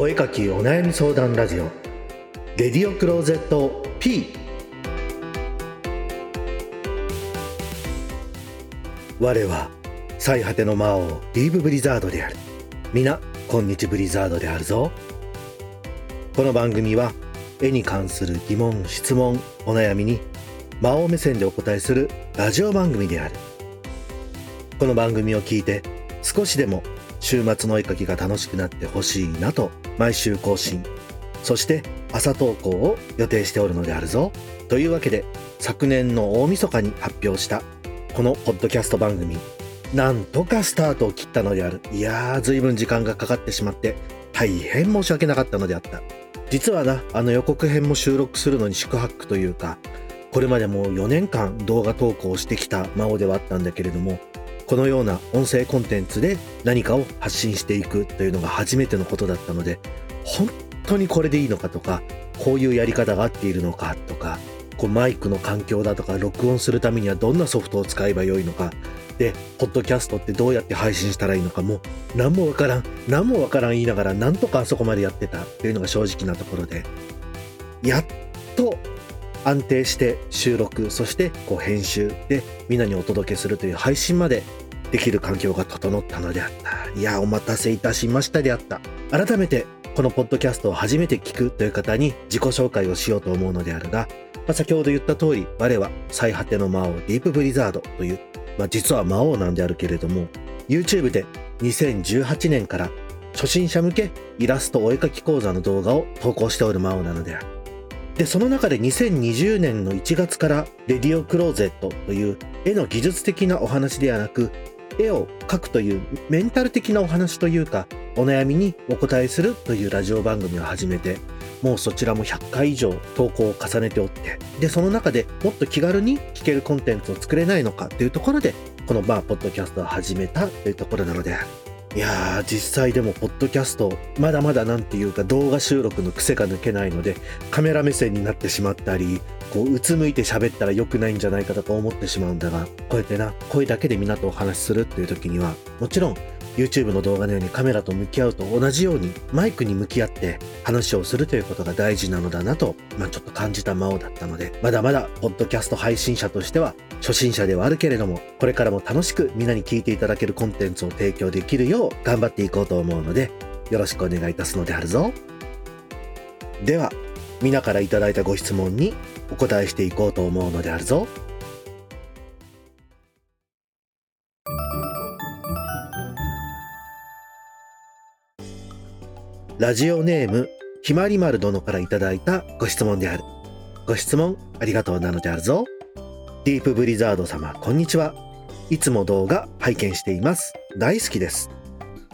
お絵かきお悩み相談ラジオ。レディオクローゼット P 我は最果ての魔王ディーブ・ブリザードである。皆今日ブリザードであるぞ。この番組は絵に関する疑問質問お悩みに魔王目線でお答えするラジオ番組である。この番組を聞いて少しでも週末の絵描きが楽しくなってほしいなと毎週更新。そして朝投稿を予定しておるのであるぞ。というわけで昨年の大晦日に発表したこのポッドキャスト番組なんとかスタートを切ったのである。いやー随分時間がかかってしまって大変申し訳なかったのであった。実はなあの予告編も収録するのに宿泊というかこれまでも4年間動画投稿してきた魔王ではあったんだけれどもこのような音声コンテンツで何かを発信していくというのが初めてのことだったので本当にこれでいいのかとかこういうやり方が合っているのかとかこうマイクの環境だとか録音するためにはどんなソフトを使えばよいのか。でポッドキャストってどうやって配信したらいいのかもう何もわからん何もわからん言いながらなんとかあそこまでやってたっていうのが正直なところでやっと安定して収録そしてこう編集でみんなにお届けするという配信までできる環境が整ったのであった。いやお待たせいたしましたであった。改めてこのポッドキャストを初めて聞くという方に自己紹介をしようと思うのであるが、まあ、先ほど言った通り我は最果ての魔王ディープブリザードという、まあ、実は魔王なんであるけれども YouTube で2018年から初心者向けイラストお絵描き講座の動画を投稿しておる魔王なのである。でその中で2020年の1月からレディオクローゼットという絵の技術的なお話ではなく絵を描くというメンタル的なお話というかお悩みにお答えするというラジオ番組を始めてもうそちらも100回以上投稿を重ねておってでその中でもっと気軽に聞けるコンテンツを作れないのかというところでこのまあポッドキャストを始めたというところなのでいやー実際でもポッドキャストまだまだ何て言うか動画収録の癖が抜けないのでカメラ目線になってしまったりこううつむいて喋ったら良くないんじゃないかとか思ってしまうんだがこうやってな声だけで皆とお話しするっていう時にはもちろん YouTube の動画のようにカメラと向き合うと同じようにマイクに向き合って話をするということが大事なのだなと、まあ、ちょっと感じた魔王だったのでまだまだポッドキャスト配信者としては初心者ではあるけれどもこれからも楽しくみんなに聞いていただけるコンテンツを提供できるよう頑張っていこうと思うのでよろしくお願いいたすのであるぞでは皆からいただいたご質問にお答えしていこうと思うのであるぞ。ラジオネームひまりまる殿からいただいたご質問である。ご質問ありがとうなのであるぞ。ディープブリザード様、こんにちは。いつも動画拝見しています。大好きです。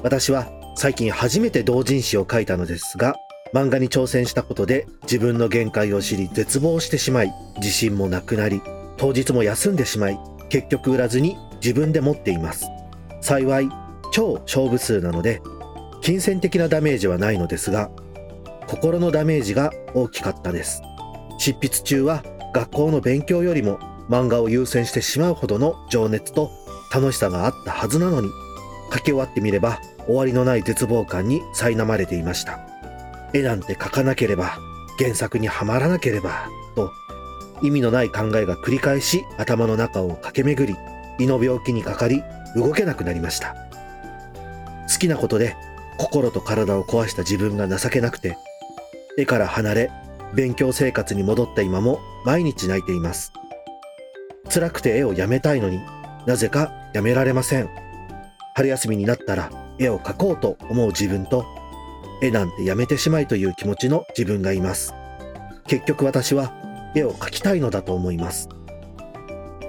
私は最近初めて同人誌を書いたのですが、漫画に挑戦したことで自分の限界を知り絶望してしまい、自信もなくなり、当日も休んでしまい、結局売らずに自分で持っています。幸い、超勝負数なので金銭的なダメージはないのですが心のダメージが大きかったです。執筆中は学校の勉強よりも漫画を優先してしまうほどの情熱と楽しさがあったはずなのに書き終わってみれば終わりのない絶望感に苛まれていました。絵なんて描かなければ原作にはまらなければと意味のない考えが繰り返し頭の中を駆け巡り胃の病気にかかり動けなくなりました。好きなことで心と体を壊した自分が情けなくて、絵から離れ、勉強生活に戻った今も毎日泣いています。辛くて絵をやめたいのになぜかやめられません。春休みになったら絵を描こうと思う自分と、絵なんてやめてしまいという気持ちの自分がいます。結局私は絵を描きたいのだと思います。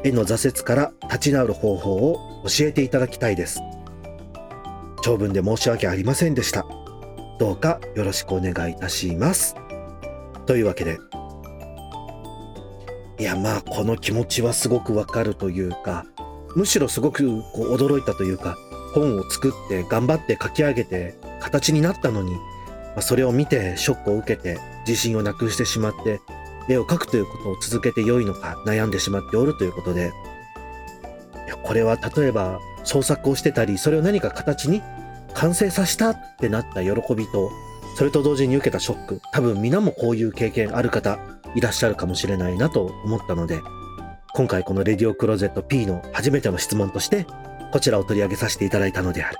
絵の挫折から立ち直る方法を教えていただきたいです。長文で申し訳ありませんでした。どうかよろしくお願いいたします。というわけで、いやまあこの気持ちはすごくわかるというか、むしろすごくこう驚いたというか、本を作って頑張って書き上げて形になったのに、ま、それを見てショックを受けて自信をなくしてしまって絵を描くということを続けて良いのか悩んでしまっておるということでいやこれは例えば創作をしてたりそれを何か形に完成させたってなった喜びとそれと同時に受けたショック、多分皆もこういう経験ある方いらっしゃるかもしれないなと思ったので、今回このレディオクローゼット P の初めての質問として、こちらを取り上げさせていただいたのである。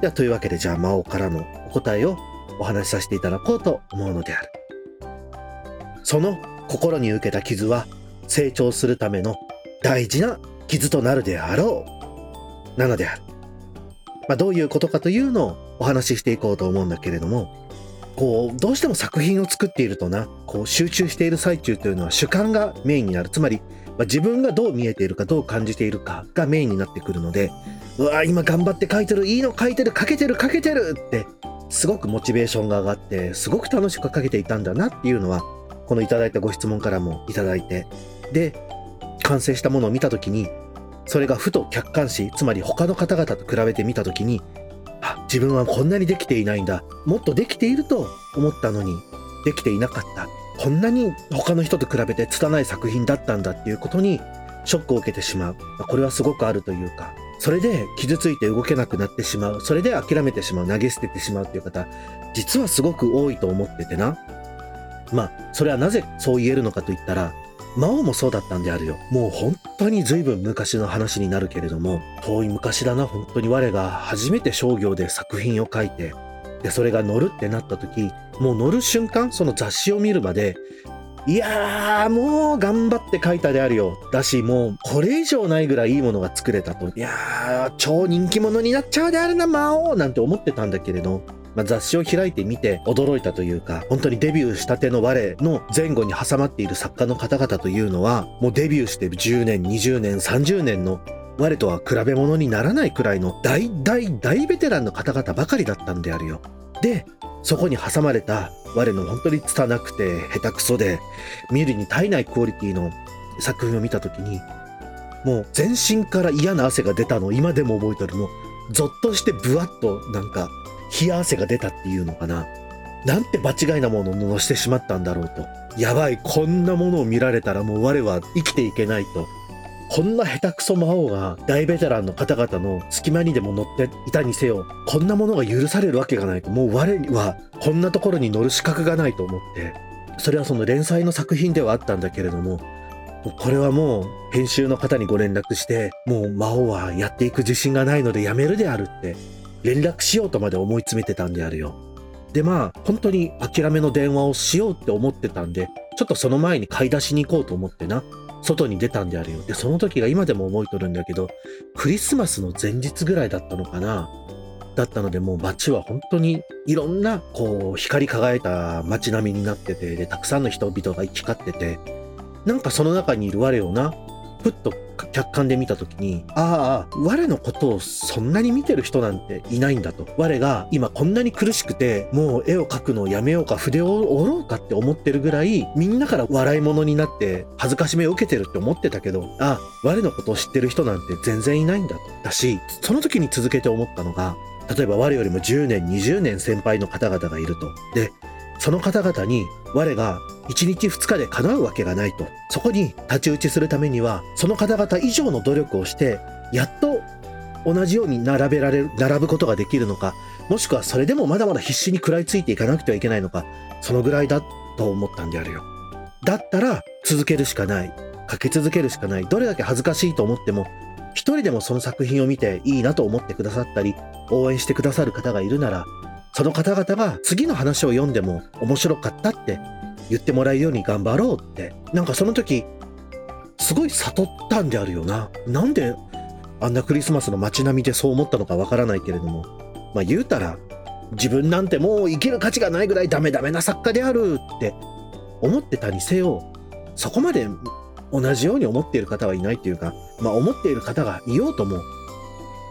では、というわけでじゃあ魔王からのお答えをお話しさせていただこうと思うのである。その心に受けた傷は成長するための大事な傷となるであろう。なのである。まあ、どういうことかというのをお話ししていこうと思うんだけれども、こう、どうしても作品を作っているとな、こう、集中している最中というのは主観がメインになる。つまり、まあ、自分がどう見えているか、どう感じているかがメインになってくるので、うわ今頑張って書いてる、いいの書いてる、書けてる、書けてるって、すごくモチベーションが上がって、すごく楽しく書けていたんだなっていうのは、このいただいたご質問からもいただいて、で、完成したものを見たときに、それがふと客観視、つまり他の方々と比べてみたときに、あ、自分はこんなにできていないんだ。もっとできていると思ったのに、できていなかった。こんなに他の人と比べて拙い作品だったんだっていうことに、ショックを受けてしまう。これはすごくあるというか、それで傷ついて動けなくなってしまう。それで諦めてしまう。投げ捨ててしまうっていう方、実はすごく多いと思っててな。まあ、それはなぜそう言えるのかと言ったら、魔王もそうだったんであるよ。もう本当に随分昔の話になるけれども、遠い昔だな、本当に我が初めて商業で作品を書いて、で、それが乗るってなった時、もう乗る瞬間、その雑誌を見るまで、いやー、もう頑張って書いたであるよ。だし、もうこれ以上ないぐらいいいものが作れたと。いやー、超人気者になっちゃうであるな、魔王なんて思ってたんだけれど、まあ、雑誌を開いてみて驚いたというか、本当にデビューしたての我の前後に挟まっている作家の方々というのは、もうデビューして10年、20年、30年の我とは比べ物にならないくらいの大大大ベテランの方々ばかりだったんであるよ。で、そこに挟まれた我の本当に拙くて下手くそで見るに耐えないクオリティの作品を見た時にもう全身から嫌な汗が出たのを今でも覚えてるのゾッとしてブワッとなんか冷や汗が出たっていうのかな。なんて場違いなものを乗してしまったんだろうと。やばい、こんなものを見られたらもう我は生きていけないと。こんな下手くそ魔王が大ベテランの方々の隙間にでも乗っていたにせよ、こんなものが許されるわけがないと。もう我はこんなところに乗る資格がないと思って。それはその連載の作品ではあったんだけれども、これはもう編集の方にご連絡して、もう魔王はやっていく自信がないのでやめるであるって連絡しようとまで思い詰めてたんであるよ。でまあ本当に諦めの電話をしようって思ってたんでちょっとその前に買い出しに行こうと思ってな外に出たんであるよ。でその時が今でも覚えとるんだけどクリスマスの前日ぐらいだったのかな。だったのでもう街は本当にいろんなこう光り輝いた街並みになっててでたくさんの人々が行き交っててなんかその中にいる我をなふっと客観で見た時に、ああ、我のことをそんなに見てる人なんていないんだと。我が今こんなに苦しくて、もう絵を描くのをやめようか、筆を折ろうかって思ってるぐらい、みんなから笑い物になって恥ずかしめを受けてるって思ってたけど、ああ、我のことを知ってる人なんて全然いないんだと。だし、その時に続けて思ったのが、例えば我よりも10年、20年先輩の方々がいると。で、その方々に我が1日2日で叶うわけがないと。そこに太刀打ちするためには、その方々以上の努力をして、やっと同じように並べられる、並ぶことができるのか、もしくはそれでもまだまだ必死に食らいついていかなくてはいけないのか、そのぐらいだと思ったんであるよ。だったら続けるしかない。書き続けるしかない。どれだけ恥ずかしいと思っても、一人でもその作品を見ていいなと思ってくださったり、応援してくださる方がいるなら、その方々が次の話を読んでも面白かったって言ってもらえるように頑張ろうってなんかその時すごい悟ったんであるよな。なんであんなクリスマスの街並みでそう思ったのかわからないけれども。まあ言うたら自分なんてもう生きる価値がないぐらいダメダメな作家であるって思ってたにせよそこまで同じように思っている方はいないっていうかまあ思っている方がいようとも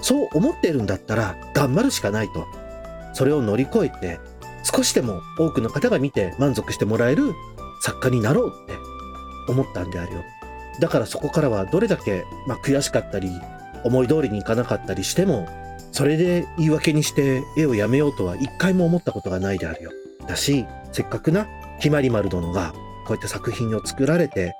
そう思っているんだったら頑張るしかないと。それを乗り越えて少しでも多くの方が見て満足してもらえる作家になろうって思ったんであるよ。だからそこからはどれだけ、まあ、悔しかったり、思い通りにいかなかったりしても、それで言い訳にして絵をやめようとは一回も思ったことがないであるよ。だし、せっかくな、ひまり丸殿がこうやって作品を作られて、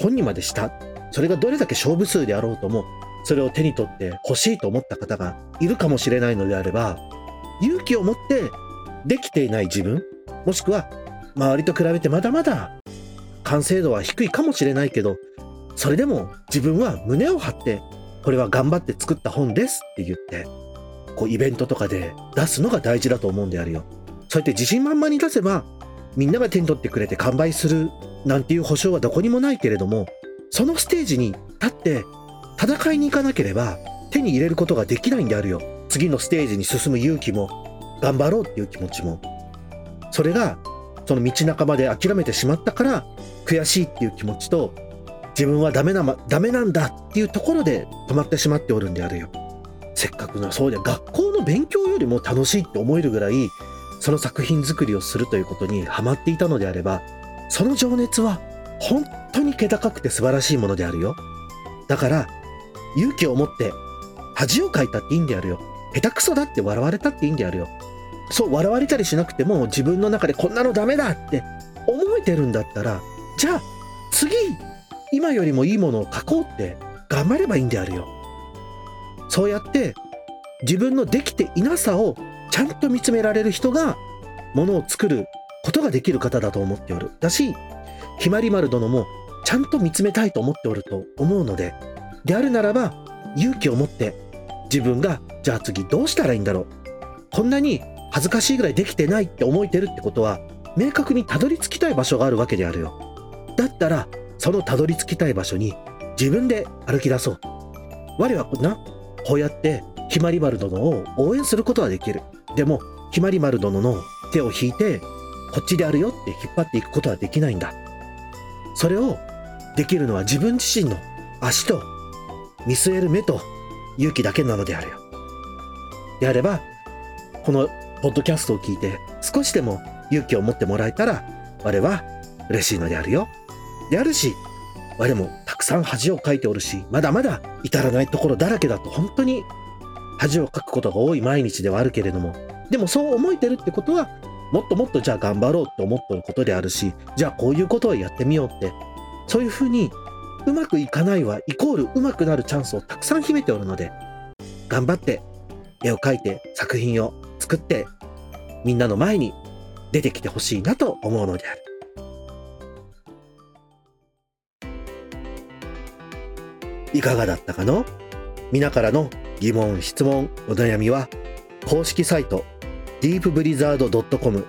本にまでした。それがどれだけ勝負数であろうとも、それを手に取って欲しいと思った方がいるかもしれないのであれば、勇気を持ってできていない自分もしくは周りと比べてまだまだ完成度は低いかもしれないけどそれでも自分は胸を張ってこれは頑張って作った本ですって言ってこうイベントとかで出すのが大事だと思うんであるよ。そうやって自信満々に出せばみんなが手に取ってくれて完売するなんていう保証はどこにもないけれどもそのステージに立って戦いに行かなければ手に入れることができないんであるよ。次のステージに進む勇気も頑張ろうっていう気持ちもそれがその道半ばで諦めてしまったから悔しいっていう気持ちと自分はダメな、ま、ダメなんだっていうところで止まってしまっておるんであるよ。せっかくのそうで学校の勉強よりも楽しいって思えるぐらいその作品作りをするということにハマっていたのであればその情熱は本当に気高くて素晴らしいものであるよ。だから勇気を持って恥をかいたっていいんであるよ。下手くそだって笑われたっていいんであるよ。そう笑われたりしなくても自分の中でこんなのダメだって思えてるんだったらじゃあ次今よりもいいものを書こうって頑張ればいいんであるよ。そうやって自分のできていなさをちゃんと見つめられる人がものを作ることができる方だと思っておる。だしひまり丸殿もちゃんと見つめたいと思っておると思うのでであるならば勇気を持って自分がじゃあ次どうしたらいいんだろう？こんなに恥ずかしいぐらいできてないって思えてるってことは明確にたどり着きたい場所があるわけであるよ。だったらそのたどり着きたい場所に自分で歩き出そう。我はなこうやってひまり丸殿を応援することはできる。でもひまり丸殿の手を引いてこっちであるよって引っ張っていくことはできないんだ。それをできるのは自分自身の足と見据える目と勇気だけなのであるよ。であればこのポッドキャストを聞いて少しでも勇気を持ってもらえたら我は嬉しいのであるよ。であるし我もたくさん恥をかいておるしまだまだ至らないところだらけだと本当に恥をかくことが多い毎日ではあるけれどもでもそう思えてるってことはもっともっとじゃあ頑張ろうって思ってることであるしじゃあこういうことをやってみようってそういうふうにうまくいかないはイコールうまくなるチャンスをたくさん秘めておるので頑張って絵を描いて作品を作ってみんなの前に出てきてほしいなと思うのである。いかがだったかの？皆からの疑問、質問、お悩みは公式サイト deepblizzard.com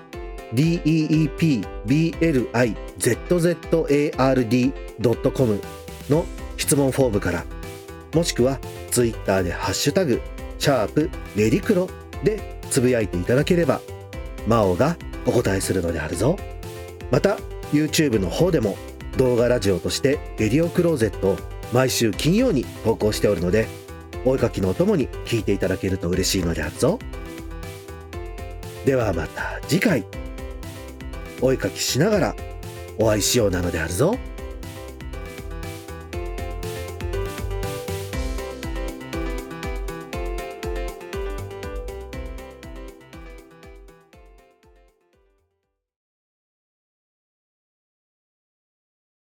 deepblizzard.com の質問フォームからもしくは Twitter でハッシュタグシャープレディクロでつぶやいていただければ魔王がお答えするのであるぞまた YouTube の方でも動画ラジオとしてレディオクローゼットを毎週金曜に投稿しておるのでお絵かきのお供に聞いていただけると嬉しいのであるぞではまた次回お絵かきしながらお会いしようなのであるぞ。